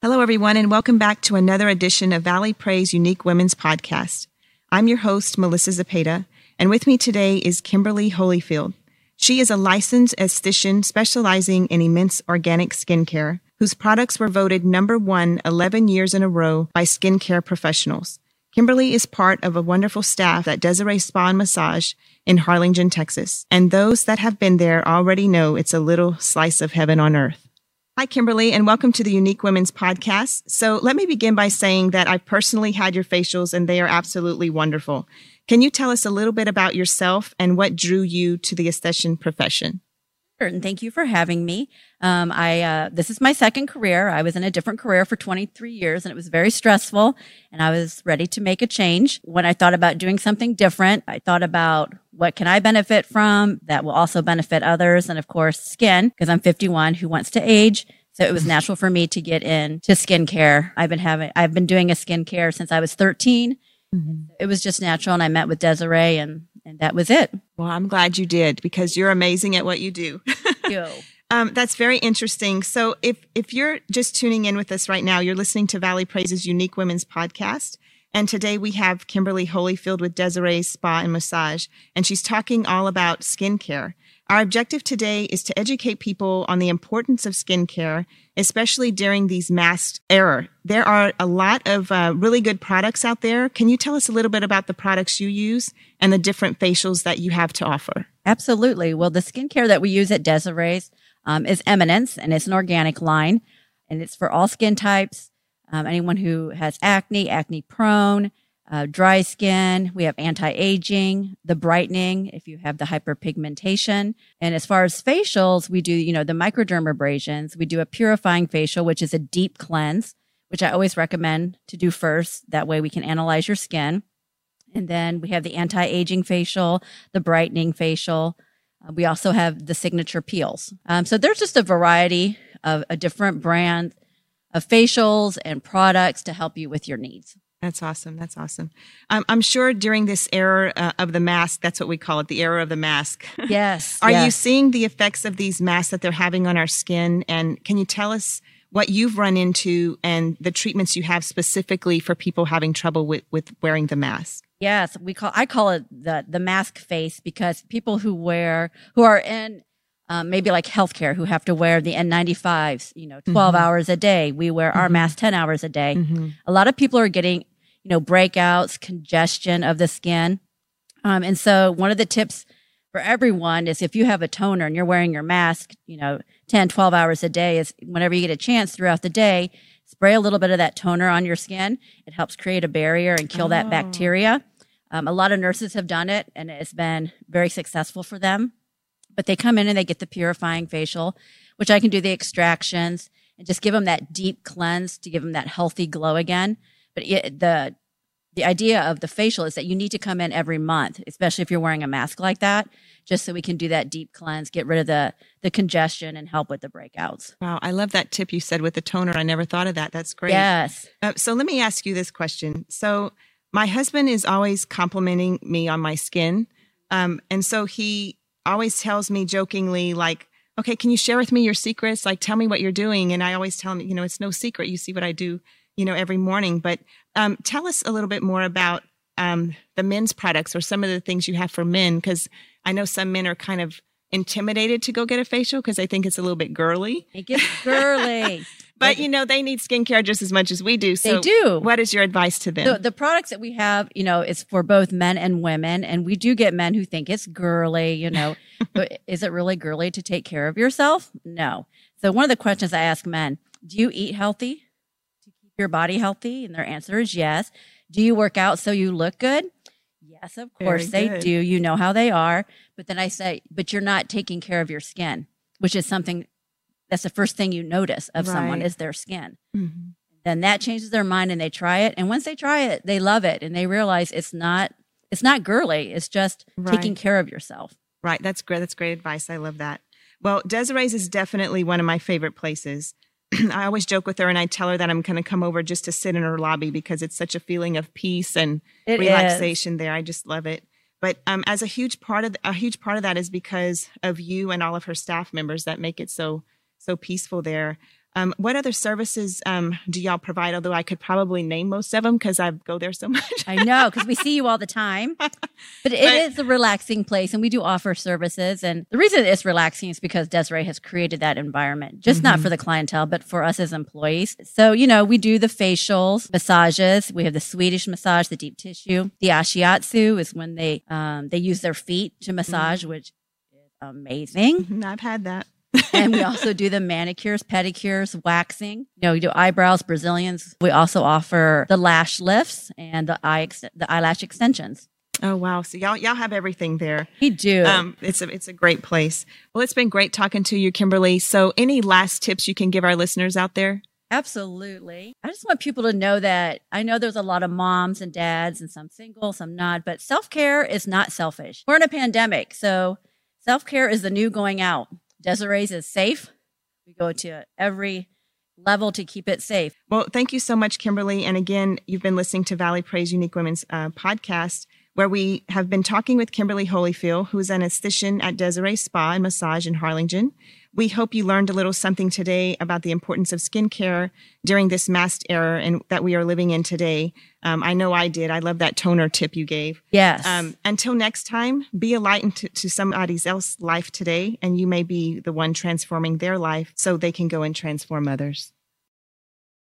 Hello, everyone, and welcome back to another edition of Valley Praise Unique Women's Podcast. I'm your host, Melissa Zapata, and with me today is Kimberly Holyfield. She is a licensed esthetician specializing in Eminence organic skincare, whose products were voted number one 11 years in a row by skincare professionals. Kimberly is part of a wonderful staff at Desiree Spa and Massage in Harlingen, Texas, and those that have been there already know it's a little slice of heaven on earth. Hi, Kimberly, and welcome to the Unique Women's Podcast. So let me begin by saying that I've personally had your facials and they are absolutely wonderful. Can you tell us a little bit about yourself and what drew you to the esthetician profession? Sure, and thank you for having me. Um, I uh, this is my second career. I was in a different career for 23 years, and it was very stressful. And I was ready to make a change. When I thought about doing something different, I thought about what can I benefit from that will also benefit others, and of course, skin because I'm 51 who wants to age. So it was natural for me to get into skincare. I've been having I've been doing a skincare since I was 13. Mm-hmm. It was just natural, and I met with Desiree, and and that was it. Well, I'm glad you did because you're amazing at what you do. you. Um, that's very interesting. So, if if you're just tuning in with us right now, you're listening to Valley Praise's Unique Women's Podcast, and today we have Kimberly Holyfield with Desiree Spa and Massage, and she's talking all about skincare. Our objective today is to educate people on the importance of skincare, especially during these masked era. There are a lot of uh, really good products out there. Can you tell us a little bit about the products you use and the different facials that you have to offer? Absolutely. Well, the skincare that we use at Desiree's um, is Eminence, and it's an organic line, and it's for all skin types. Um, anyone who has acne, acne prone, uh, dry skin. We have anti-aging, the brightening if you have the hyperpigmentation. And as far as facials, we do, you know, the microdermabrasions. We do a purifying facial, which is a deep cleanse, which I always recommend to do first. That way we can analyze your skin. And then we have the anti-aging facial, the brightening facial. Uh, we also have the signature peels. Um, so there's just a variety of a different brand of facials and products to help you with your needs. That's awesome. That's awesome. Um, I'm sure during this era uh, of the mask, that's what we call it, the era of the mask. Yes. Are yes. you seeing the effects of these masks that they're having on our skin? And can you tell us what you've run into and the treatments you have specifically for people having trouble with, with wearing the mask? Yes, we call I call it the the mask face because people who wear who are in um, maybe like healthcare who have to wear the N95s, you know, 12 mm-hmm. hours a day. We wear our mm-hmm. mask 10 hours a day. Mm-hmm. A lot of people are getting, you know, breakouts, congestion of the skin. Um, and so one of the tips for everyone is if you have a toner and you're wearing your mask, you know, 10, 12 hours a day is whenever you get a chance throughout the day, spray a little bit of that toner on your skin. It helps create a barrier and kill oh. that bacteria. Um, a lot of nurses have done it and it's been very successful for them but they come in and they get the purifying facial, which I can do the extractions and just give them that deep cleanse to give them that healthy glow again. But it, the the idea of the facial is that you need to come in every month, especially if you're wearing a mask like that, just so we can do that deep cleanse, get rid of the the congestion, and help with the breakouts. Wow, I love that tip you said with the toner. I never thought of that. That's great. Yes. Uh, so let me ask you this question. So my husband is always complimenting me on my skin, um, and so he always tells me jokingly, like, okay, can you share with me your secrets? Like, tell me what you're doing. And I always tell him, you know, it's no secret. You see what I do, you know, every morning. But um, tell us a little bit more about um, the men's products or some of the things you have for men, because I know some men are kind of intimidated to go get a facial because they think it's a little bit girly. It gets girly. but you know they need skincare just as much as we do. So they do. What is your advice to them? The, the, products that we have, you know, it's for both men and women, and we do get men who think it's girly. You know, but is it really girly to take care of yourself? No. So one of the questions I ask men: Do you eat healthy to keep your body healthy? And their answer is yes. Do you work out so you look good? Yes, of course they do. You know how they are. But then I say, but you're not taking care of your skin, which is something that's the first thing you notice of right. someone is their skin. Mm-hmm. Then that changes their mind and they try it. And once they try it, they love it and they realize it's not it's not girly. It's just right. taking care of yourself. Right. That's great. That's great advice. I love that. Well, Desiree's is definitely one of my favorite places. I always joke with her and I tell her that I'm going to come over just to sit in her lobby because it's such a feeling of peace and it relaxation is. there. I just love it. But um, as a huge part of a huge part of that is because of you and all of her staff members that make it so so peaceful there. Um, what other services um, do y'all provide? Although I could probably name most of them because I go there so much. I know because we see you all the time. But it But- is a relaxing place, and we do offer services. And the reason it's relaxing is because Desiree has created that environment, just not Mhm. for the clientele, but for us as employees. So you know, we do the facials, massages. We have the Swedish massage, the deep tissue. The ashiatsu is when they um, they use their feet to massage, which is amazing. Mhm, I've had that. And we also do the manicures, pedicures, waxing. You know, we do eyebrows, Brazilians. We also offer the lash lifts and the eye ex- the eyelash extensions. Oh wow! So y'all y'all have everything there. We do. Um, it's a it's a great place. Well, it's been great talking to you, Kimberly. So, any last tips you can give our listeners out there? Absolutely. I just want people to know that I know there's a lot of moms and dads and some single, some not, but self care is not selfish. We're in a pandemic, so self care is the new going out. Desiree's is safe. We go to every level to keep it safe. Well, thank you so much, Kimberly. And again, you've been listening to Valley Praise Unique Women's uh, podcast, where we have been talking with Kimberly Holyfield, who is an esthetician at Desiree Spa and Massage in Harlingen. We hope you learned a little something today about the importance of skincare during this masked era and that we are living in today. Um, I know I did. I love that toner tip you gave. Yes. Um, until next time, be a light into, to somebody else's life today, and you may be the one transforming their life so they can go and transform others.